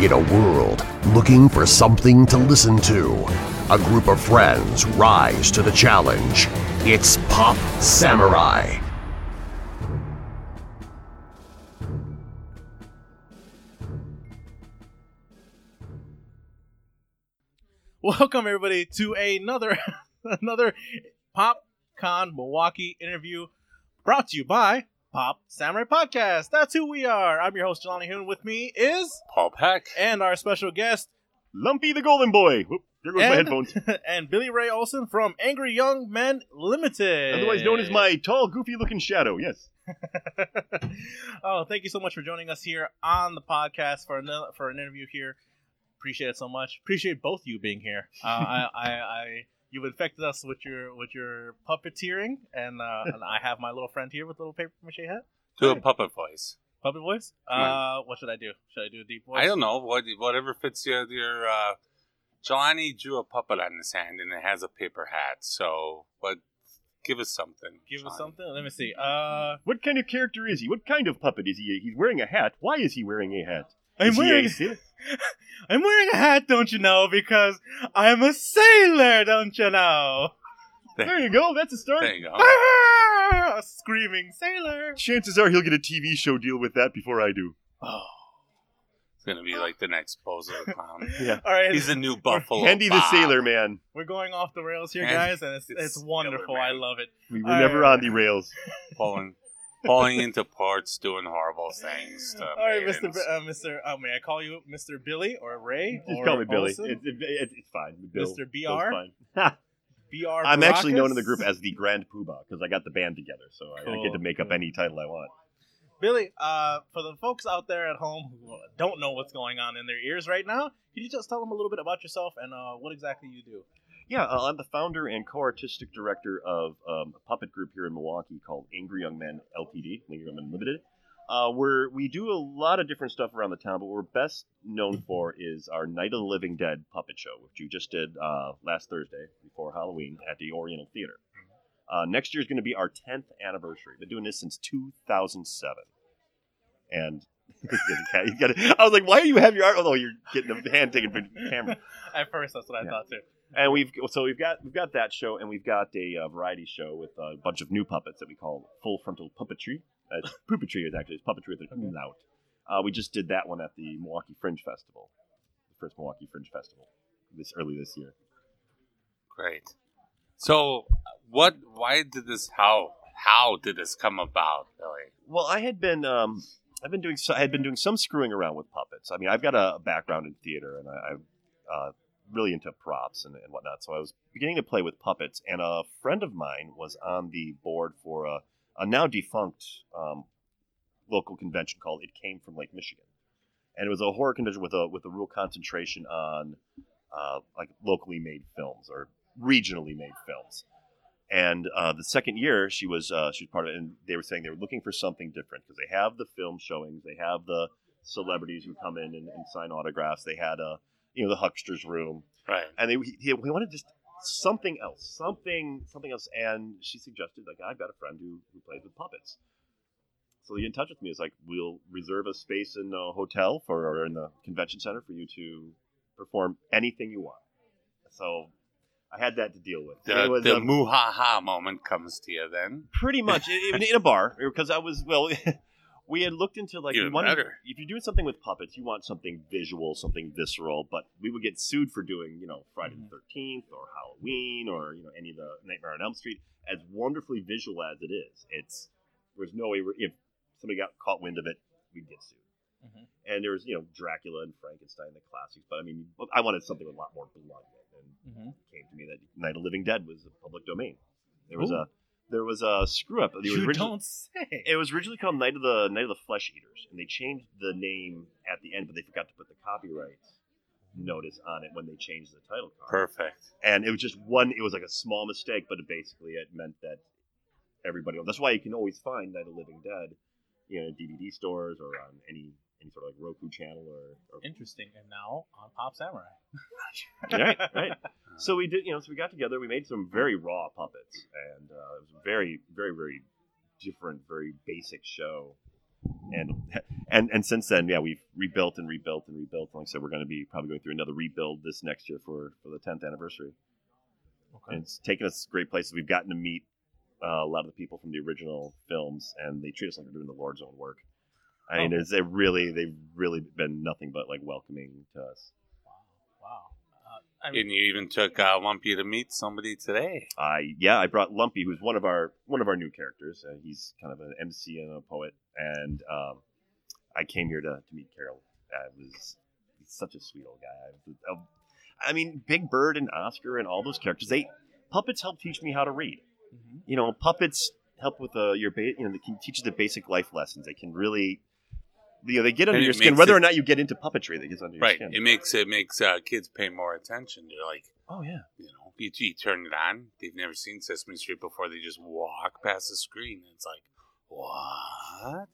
In a world looking for something to listen to, a group of friends rise to the challenge. It's Pop Samurai. Welcome everybody to another another PopCon Milwaukee interview brought to you by Pop Samurai Podcast. That's who we are. I'm your host Jelani Hoon. With me is Paul Peck. and our special guest Lumpy the Golem Boy. Whoop, there goes my and, headphones. and Billy Ray Olson from Angry Young Men Limited. Otherwise known as my tall, goofy-looking shadow. Yes. oh, thank you so much for joining us here on the podcast for an, for an interview here. Appreciate it so much. Appreciate both you being here. Uh, I, I, I, you've infected us with your with your puppeteering, and uh, and I have my little friend here with a little paper mache hat. Do a puppet voice. Puppet voice. Uh, what should I do? Should I do a deep voice? I don't know what whatever fits your your. Uh, Jelani drew a puppet on his hand and it has a paper hat. So, but give us something. Give us something. Let me see. Uh, What kind of character is he? What kind of puppet is he? He's wearing a hat. Why is he wearing a hat? I'm Is he a wearing sailor? I'm wearing a hat, don't you know? Because I'm a sailor, don't you know? There you go. That's a start. There you go. Ah, screaming sailor. Chances are he'll get a TV show deal with that before I do. Oh. It's gonna be like the next Bozo the Clown. Yeah. All right, He's the new Buffalo. Handy the Sailor Man. we're going off the rails here, And guys, and it's it's it's wonderful. I love it. We were All never right. on the rails. pulling, pulling into parts, doing horrible things. To All right, Mr. B- uh, Mr. Uh, may I call you Mr. Billy or Ray? Just or call me Billy. Olson? It's, it's, it's fine. Bill. Mr. Bill's BR? fine. BR. I'm actually known in the group as the Grand Poobah because I got the band together, so I, I get to make up any title I want. Billy, uh, for the folks out there at home who don't know what's going on in their ears right now, could you just tell them a little bit about yourself and uh, what exactly you do? Yeah, uh, I'm the founder and co-artistic director of um, a puppet group here in Milwaukee called Angry Young Men Ltd. Angry Young Men Limited. Uh, where we do a lot of different stuff around the town, but what we're best known for is our Night of the Living Dead puppet show, which we just did uh, last Thursday before Halloween at the Oriental Theater. Uh, next year is going to be our 10th anniversary. Been doing this since 2007, and you got I was like, "Why do you have your art?" Oh, you're getting a hand taken for the camera. At first, that's what I Yeah. thought too. And we've so we've got we've got that show, and we've got a uh, variety show with a bunch of new puppets that we call full frontal puppetry. Uh, puppetry is actually it's puppetry with an out. Uh, we just did that one at the Milwaukee Fringe Festival, the first Milwaukee Fringe Festival, this early this year. Great. So, what? Why did this? How? How did this come about, Billy? Well, I had been um, I've been doing so, I had been doing some screwing around with puppets. I mean, I've got a background in theater, and I, I'm uh, really into props and, and whatnot. So I was beginning to play with puppets, and a friend of mine was on the board for a, a now defunct um, local convention called "It Came from Lake Michigan," and it was a horror convention with a with a real concentration on uh, like locally made films or regionally made films. And uh, the second year, she was uh, she was part of it, and they were saying they were looking for something different because they have the film showings, they have the celebrities who come in and, and sign autographs, they had a you know the huckster's room, Right. and they he, we wanted just something else, something something else. And she suggested like I've got a friend who who plays with puppets, so he get in touch with me. It's like we'll reserve a space in a hotel for or in the convention center for you to perform anything you want. So I had that to deal with. The, was, the um, moment comes to you then. pretty much in, in a bar because I was well. we had looked into like Even wanted, better. if you're doing something with puppets, you want something visual, something visceral. But we would get sued for doing you know Friday the Thirteenth or Halloween or you know any of the Nightmare on Elm Street. As wonderfully visual as it is, it's there's no way if somebody got caught wind of it, we'd get sued. Mhm. And there was you know Dracula and Frankenstein, the classics. But I mean, I wanted something with a lot more blood. in it, And Mm-hmm. came to me that Night of Living Dead was a public domain. There was Ooh. a there was a screw up. It was, You originally, don't say. it was originally called Night of the Night of the Flesh Eaters, and they changed the name at the end, but they forgot to put the copyright notice on it when they changed the title card. Perfect. And it was just one. It was like a small mistake, but it basically it meant that everybody. That's why you can always find Night of the Living Dead, you know, in DVD stores or on any any sort of like Roku channel or. or Interesting. And now on Pop Samurai. right, right. So we did, you know, so we got together. We made some very raw puppets, and uh, it was a very, very, very different, very basic show. and and and since then, yeah, we've rebuilt and rebuilt and rebuilt. Like I said, we're going to be probably going through another rebuild this next year for for the 10th anniversary. Okay. And it's taken us great places. We've gotten to meet uh, a lot of the people from the original films, and they treat us like we're doing the Lord's own work. I mean, Oh. it's they really they've really been nothing but like welcoming to us. Wow. Uh, I mean, And you even took uh, Lumpy to meet somebody today. I yeah, I brought Lumpy, who's one of our one of our new characters. Uh, he's kind of an MC and a poet, and um, I came here to, to meet Caroll. Uh, was he's such a sweet old guy. Uh, I mean, Big Bird and Oscar and all those characters. They puppets help teach me how to read. mhm. You know, puppets help with uh, your ba- you know they can teach you the basic life lessons. They can really. You know, they get under And your skin. Whether it- or not you get into puppetry, they get under your Right. skin. It makes it makes uh, kids pay more attention. They're like, oh yeah, you know, you, you turn it on. They've never seen Sesame Street before. They just walk past the screen. It's like, what?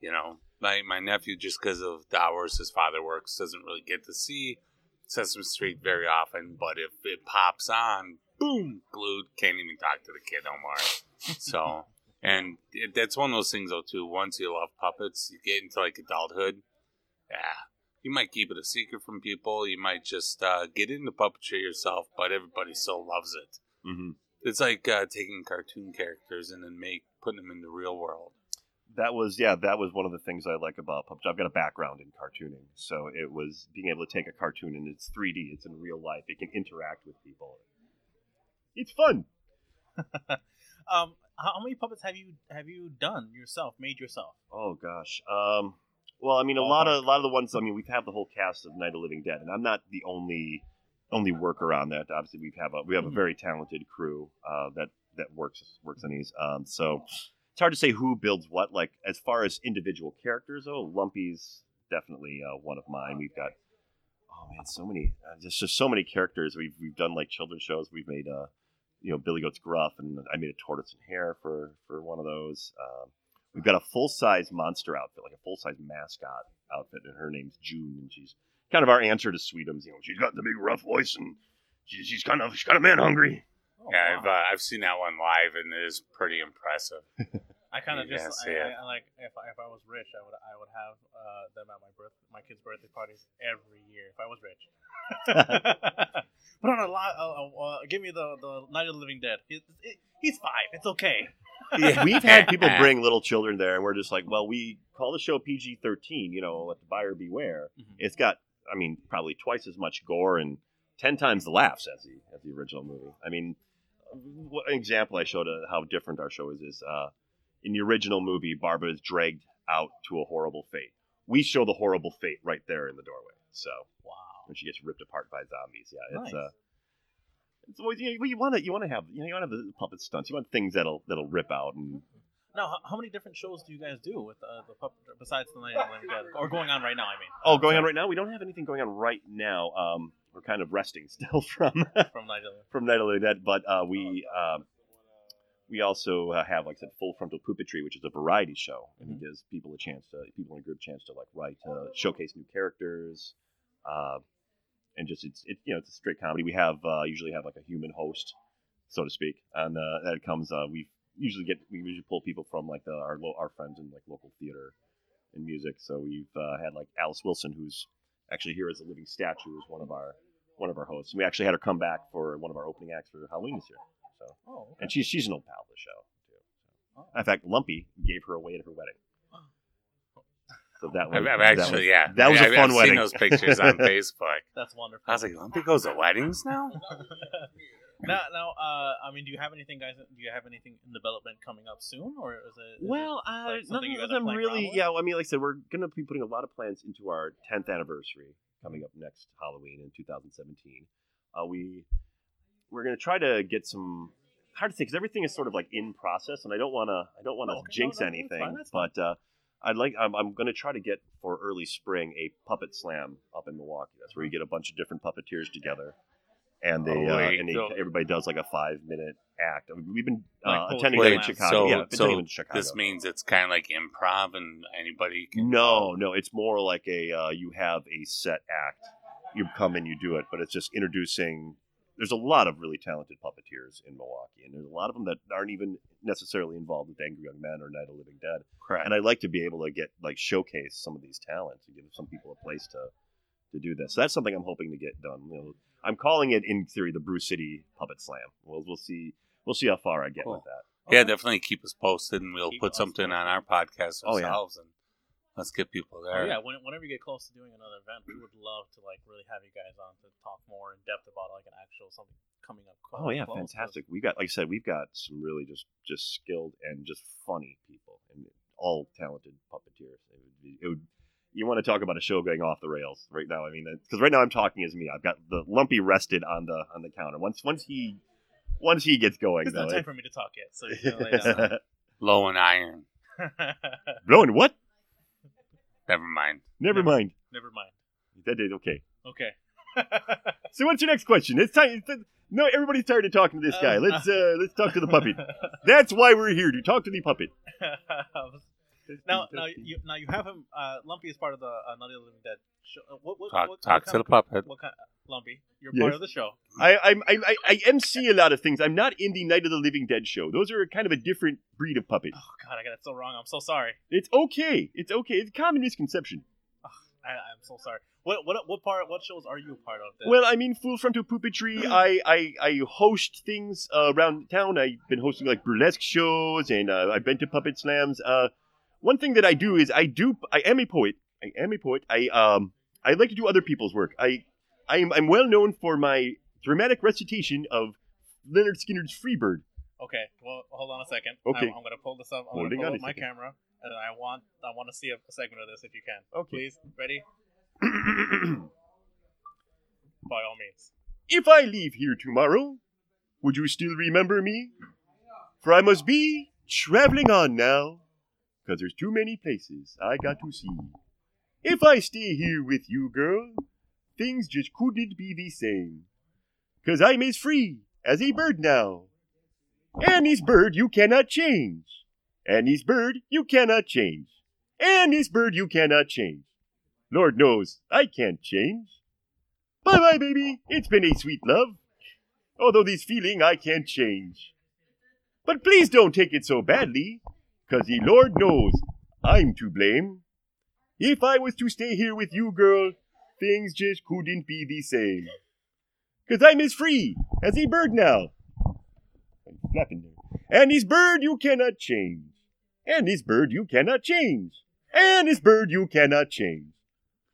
You know, my my nephew, just because of the hours his father works, doesn't really get to see Sesame Street very often. But if it pops on, boom, glued. Can't even talk to the kid no more. so, and it, that's one of those things though too. Once you love puppets, you get into like adulthood. Yeah, you might keep it a secret from people. You might just uh, get into puppetry yourself, but everybody still loves it. hmm It's like uh, taking cartoon characters and then make putting them in the real world. that was yeah that was one of the things i like about puppet i've got a background in cartooning so it was being able to take a cartoon and it's 3d it's in real life it can interact with people it's fun um, how, many puppets have you have you done yourself, made yourself? oh gosh. Um well i mean a Ballpark. lot of a lot of the ones i mean we have had the whole cast of night of the living dead and i'm not the only only worker on that. Obviously we have a we have a Mhm. very talented crew uh that that works works on these. Um so it's hard to say who builds what. Like as far as individual characters oh lumpy's definitely uh, one of mine. We've got oh man so many uh, just just so many characters. We've we've done like children's shows. We've made uh you know billy goat's gruff and i made a tortoise and hare for for one of those um we've got a full-size monster outfit like a full-size mascot outfit and her name's june and she's kind of our answer to sweetums you know she's got the big rough voice and she's, she's kind of she's kind of man hungry Oh, yeah, wow. I've uh, I've seen that one live and it is pretty impressive. I kind of just I, it. I, I like if I, if I was rich, I would I would have uh, them at my birth my kids' birthday parties every year if I was rich. Put on a lot. Uh, uh, uh, give me the the Night of the Living Dead. He, he- he's five. It's okay. Yeah. We've had people bring little children there, and we're just like, well, we call the show PG 13, you know, let the buyer beware. Mhm. It's got, I mean, probably twice as much gore and 10 times the laughs as the, as the original movie. I mean, what an example I showed of how different our show is is uh, in the original movie, Barbara is dragged out to a horrible fate. We show the horrible fate right there in the doorway. So Wow. when she gets ripped apart by zombies, yeah, it's Nice. uh, it's always you, know, you want to you want to have you know you want to have the puppet stunts. You want things that'll that'll rip out and Now, how, how many different shows do you guys do with uh, the puppet besides the Night of the Living Dead, or going on right now? I mean. Oh, going on right now? We don't have anything going on right now. Um, we're kind of resting still from from Night of the. from Night of the Dead, but uh, we um, we also uh, have, like I said, Full Frontal Puppetry, which is a variety show, and it gives people a chance to people in a group a chance to like write, uh, showcase new characters, uh, and just it's it you know it's a straight comedy. We have uh, usually have like a human host, so to speak, and uh, that comes. Uh, we usually get we usually pull people from like the, our lo- our friends in like local theater and music. So we've uh, had like Alice Wilson, who's actually here as a living statue, is one of our one of our hosts. And We actually had her come back for one of our opening acts for Halloween this year. So, Oh, okay. and she's she's an old pal of the show too. Oh. In fact, Lumpy gave her away at her wedding. So that was I've, I've that actually, was- yeah, that was I- a fun wedding. I've wedding. Seen those pictures on Facebook. That's wonderful. I was like, Lumpy goes to weddings now. now, now, uh, I mean, do you have anything, guys? Do you have anything in development coming up soon, or is it? is Well, uh, like something nothing you guys of are them playing really. around with? Yeah, I mean, like I said, we're going to be putting a lot of plans into our 10th anniversary coming up next Halloween in 2017. Uh, we we're going to try to get some. Hard to say because everything is sort of like in process, and I don't want to. I don't want to Oh, jinx No, no, that's anything. fine, that's fine. but uh, I'd like. I'm, I'm going to try to get for early spring a puppet slam up in Milwaukee. That's where you get a bunch of different puppeteers together. And they, Oh, uh, and they, so- everybody does like a five minute act. I mean, we've been uh, Like poetry attending Wait, in. Chicago. so, yeah, been so in Chicago. this means it's kind of like improv, and anybody can. No, no, it's more like a uh, you have a set act. You come and you do it, but it's just introducing there's a lot of really talented puppeteers in Milwaukee, and there's a lot of them that aren't even necessarily involved with Angry Young Men or Night of Living Dead. Correct. And I like to be able to get like showcase some of these talents and give some people a place to to do this. So that's something I'm hoping to get done. You know, I'm calling it in theory the Brew City Puppet Slam. We'll we'll see we'll see how far I get Cool. with that. yeah, Okay. definitely keep us posted, and we'll Keep put something on our podcast ourselves. Oh, yeah. ourselves, and let's get people Oh, there. yeah, when, whenever you get close to doing another event, we would love to like really have you guys on to talk more in depth about like an actual something coming up. close- Oh yeah, close, 'cause- fantastic. We got like I said, we've got some really just just skilled and just funny people and all talented puppeteers. It would, be, it would you want to talk about a show going off the rails right now? I mean, uh, because right now I'm talking as me. I've got the lumpy rested on the on the counter. Once once he once he gets going, It's though, not time it- for me to talk yet, so you can lay down. Low and iron. blowing what? Never mind. Never Never- mind. Never mind. That is okay. Okay. So what's your next question? It's time. It's, no, everybody's tired of talking to this guy. Let's uh, let's talk to the puppet. That's why we're here to talk to the puppet. now, now you now you have him. Uh, Lumpy is part of the uh, Night of the Living Dead show. Uh, what, what, Talk, what, talk what to the of- puppet. What kind? Lumpy, you're Yes. part of the show. I, I'm- I, I, I MC a lot of things. I'm not in the Night of the Living Dead show. Those are kind of a different breed of puppet. Oh God, I got it so wrong. I'm so sorry. It's okay. It's okay. It's a common misconception. I, I'm so sorry. What what what part? What shows are you a part of? then? Well, I mean, full frontal puppetry. I, I, I host things uh, around town. I've been hosting like burlesque shows, and uh, I've been to puppet slams. Uh, one thing that I do is I do. I am a poet. I am a poet. I um. I like to do other people's work. I, I'm, I'm well known for my dramatic recitation of Lynyrd Skynyrd's Freebird. okay. Well, hold on a second. Okay. I'm, I'm gonna pull this up. I'm Holding gonna on pull up my second. camera, and I want I want to see a, a segment of this if you can. Okay. Please, ready? By all means. If I leave here tomorrow, would you still remember me? For I must be traveling on now, 'cause there's too many places I got to see. If I stay here with you, girl, things just couldn't be the same. 'Cause I'm as free as a bird now. And this bird you cannot change. And this bird you cannot change. And this bird you cannot change. Lord knows I can't change. Bye bye, baby. It's been a sweet love. Although this feeling I can't change. But please don't take it so badly, 'cause the Lord knows I'm to blame. If I was to stay here with you, girl, things just couldn't be the same. 'Cause I'm as free as a bird now. I'm flapping there. And this bird you cannot change. And this bird you cannot change. And this bird you cannot change.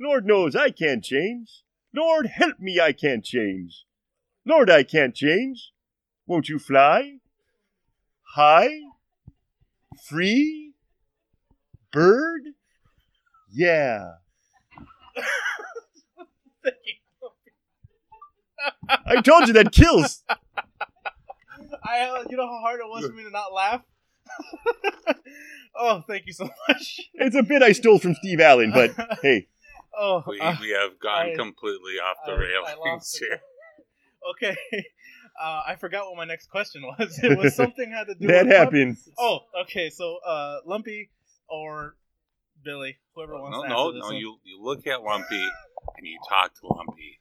Lord knows I can't change. Lord help me, I can't change. Lord, I can't change. Won't you fly? High? Free? Bird? Yeah. I told you that kills. I, uh, you know how hard it was for me to not laugh. oh, thank you so much. It's a bit I stole from Steve Allen, but hey, oh, We, uh, we have gone I- completely off the I- I railings lost here. okay. Uh, I forgot what my next question was. It was something had to do. that with pup- happens. Oh, okay. So, uh, Lumpy or Billy, whoever wants No, to no, answer this no. one. You you look at Lumpy and you talk to Lumpy.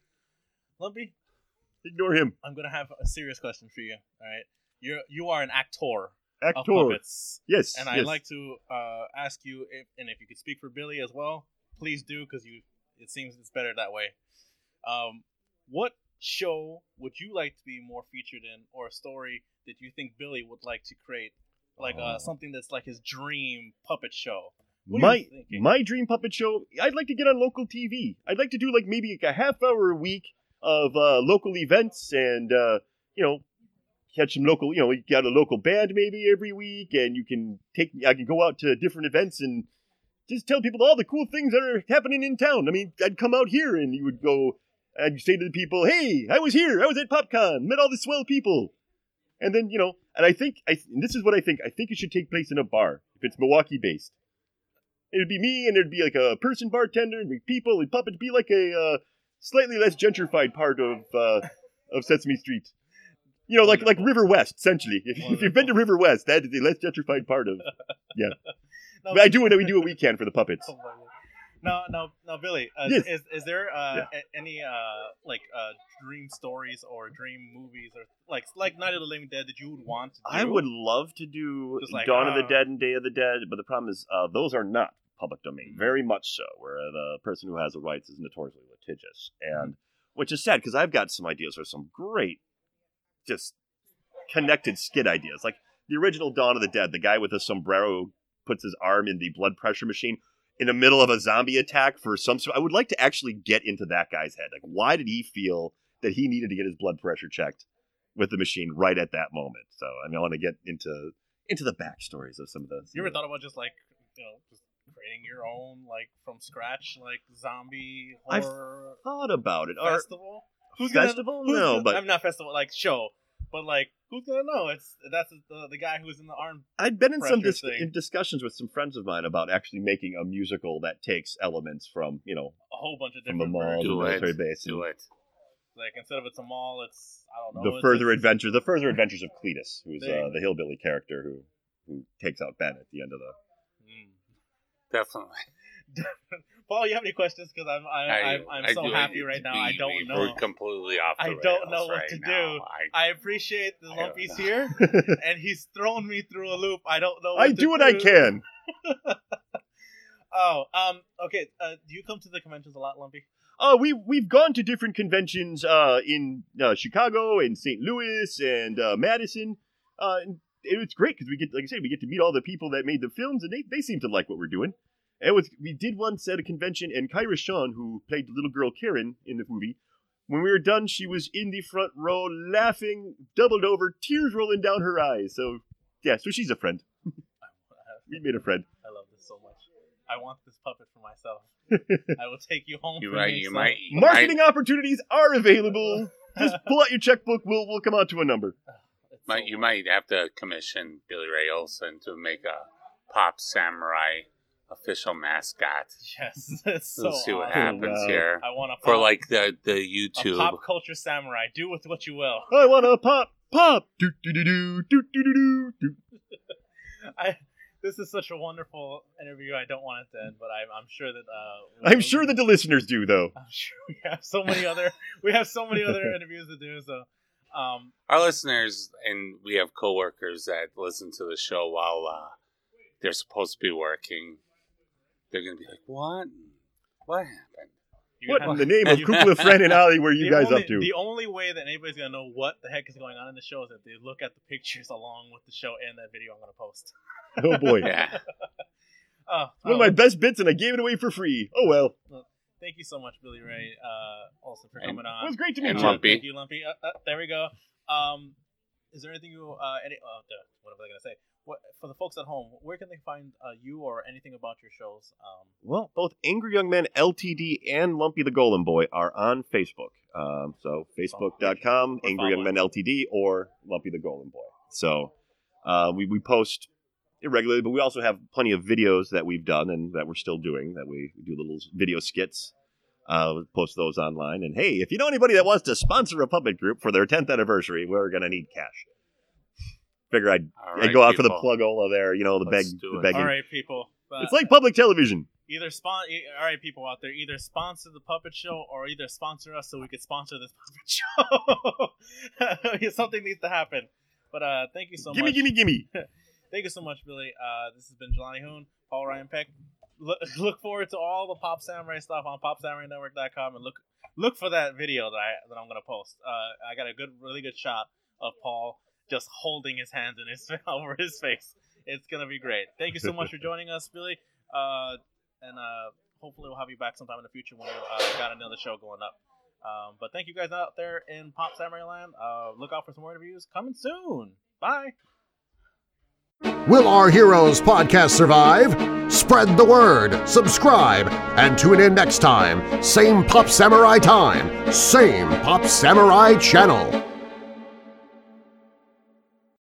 Lumpy, Ignore him. I'm gonna have a serious question for you. All right, you you are an actor of Actor. puppets, Yes. and yes. I'd like to uh, ask you if and if you could speak for Billy as well, please do because you it seems it's better that way. Um, what show would you like to be more featured in, or a story that you think Billy would like to create, like uh, Oh. something that's like his dream puppet show? What my my dream puppet show i'd like to get on local tv i'd like to do like maybe like a half hour a week of uh, local events and uh, you know catch some local you know you got a local band maybe every week and you can take i can go out to different events and just tell people all the cool things that are happening in town i mean i'd come out here and you would go and you say to the people hey i was here i was at popcon met all the swell people and then you know and i think I, and this is what i think i think it should take place in a bar if it's milwaukee based It'd be me, and there'd be like a person bartender, and people, and puppet be like a uh, slightly less gentrified part of uh, of Sesame Street. You know, like like River West, essentially. If, if you've been to River West, that is a less gentrified part of. No, But I do what we do what we can for the puppets. Oh my God. No, no, no, Billy. Uh, Yes. Is is there uh, Yeah. a- any uh like uh dream stories or dream movies or like like Night of the Living Dead that you would want to do? I would love to do like, Dawn of the uh, Dead and Day of the Dead, but the problem is uh, those are not public domain. Mm-hmm. Very much so, where the person who has the rights is notoriously litigious, Mm-hmm. and which is sad because I've got some ideas for some great, just connected skit ideas, like the original Dawn of the Dead. The guy with the sombrero puts his arm in the blood pressure machine in the middle of a zombie attack for some. I would like to actually get into that guy's head. Like, why did he feel that he needed to get his blood pressure checked with the machine right at that moment? So, I mean, I want to get into into the backstories of some of those. You ever thought about just like you know just creating your own like from scratch like zombie I've thought about it? Or festival? Gonna- festival? who's no, gonna- but I'm not festival like show, but like who's gonna know? It's that's the, the guy who's in the arm. I'd been in some dis- in discussions with some friends of mine about actually making a musical that takes elements from you know A whole bunch of from the different mall, the Do it. military base, Do it. Like instead of it's a mall, it's I don't know. the further a- adventures, the further adventures of Cletus, who's uh, the hillbilly character who who takes out Ben at the end of the. Mm. Definitely. Paul, you have any questions? Because I'm I, I, am I'm I so happy right now. I don't we- know. We're completely off the I don't know what right to now. do. I, I appreciate the I Lumpy's here, and he's thrown me through a loop. I don't know. What I to do what I can. Oh, um, okay. Uh, do you come to the conventions a lot, Lumpy? Uh, we we've gone to different conventions uh, in uh, Chicago and St. Louis and uh, Madison. Uh, and it's great because we get, like I said, we get to meet all the people that made the films, and they, they seem to like what we're doing. And it was we did once at a convention, and Kyra Schon, who played the little girl Karen in the movie, when we were done, she was in the front row laughing, doubled over, tears rolling down her eyes. So yeah, so she's a friend. We made a friend. I love this so much. I want this puppet for myself. I will take you home. you for might. me, You so- might. You Marketing might, opportunities are available. Just pull out your checkbook. We'll we'll come out to a number. Might you might have to commission Billy Ray Olsen to make a pop samurai official mascot. Yes, Let's see what happens here. I want a for pop, like the the YouTube pop culture samurai. Do with what you will. I want a pop pop. Do do do do do do do do. I. This is such a wonderful interview. I don't want it to end, but I'm, I'm sure that uh, I'm sure that the listeners do, though. I'm sure we have so many other we have so many other interviews to do. So um, our listeners and we have coworkers that listen to the show while uh, they're supposed to be working they're gonna be like, "What? What happened?" you What in the name of you Kukla, Fran, and Ollie were you the guys only, up to? The only way that anybody's gonna know what the heck is going on in the show is if they look at the pictures along with the show and that video I'm gonna post. Oh boy, Yeah. Oh, one of my best bits, and I gave it away for free. Oh well, thank you so much, Billy Ray uh, Olsen, for And- on. it was great to meet And you. Lumpy. Thank you, Lumpy. Uh, uh, there we go. Um, is there anything you uh, any uh, duh, what was I gonna say? What for the folks at home? Where can they find uh, you or anything about your shows? Um, Well, both Angry Young Men Ltd and Lumpy the Golem Boy are on Facebook. Um, so facebook.com, Angry Young Men Ltd or Lumpy the Golem Boy. So uh, we, we post irregularly, but we also have plenty of videos that we've done and that we're still doing, that we, we do little video skits. Uh, post those online. And hey, if you know anybody that wants to sponsor a puppet group for their 10th anniversary, we're going to need cash. Figure I'd, All I'd go out for the people. plug all of there, you know, the, beg, Let's do the begging. all right, people. Uh, It's like public television. either spon- e- all right people out there either sponsor the puppet show or either sponsor us so we could sponsor this puppet show something needs to happen but uh thank you so much. gimme, much gimme, gimme. thank you so much billy uh this has been jelani hoon paul ryan peck look, look forward to all the pop samurai stuff on popsamurainetwork.com and look look for that video that i that i'm gonna post uh i got a good really good shot of paul just holding his hands in his over his face it's gonna be great thank you so much for joining us billy uh and uh, hopefully we'll have you back sometime in the future when we uh, got another show going up. Um, but thank you guys out there in Pop Samurai Land. Uh, look out for some more interviews coming soon. Bye. Will Our Heroes podcast survive? Spread the word, subscribe, and tune in next time. Same Pop Samurai time, same Pop Samurai channel.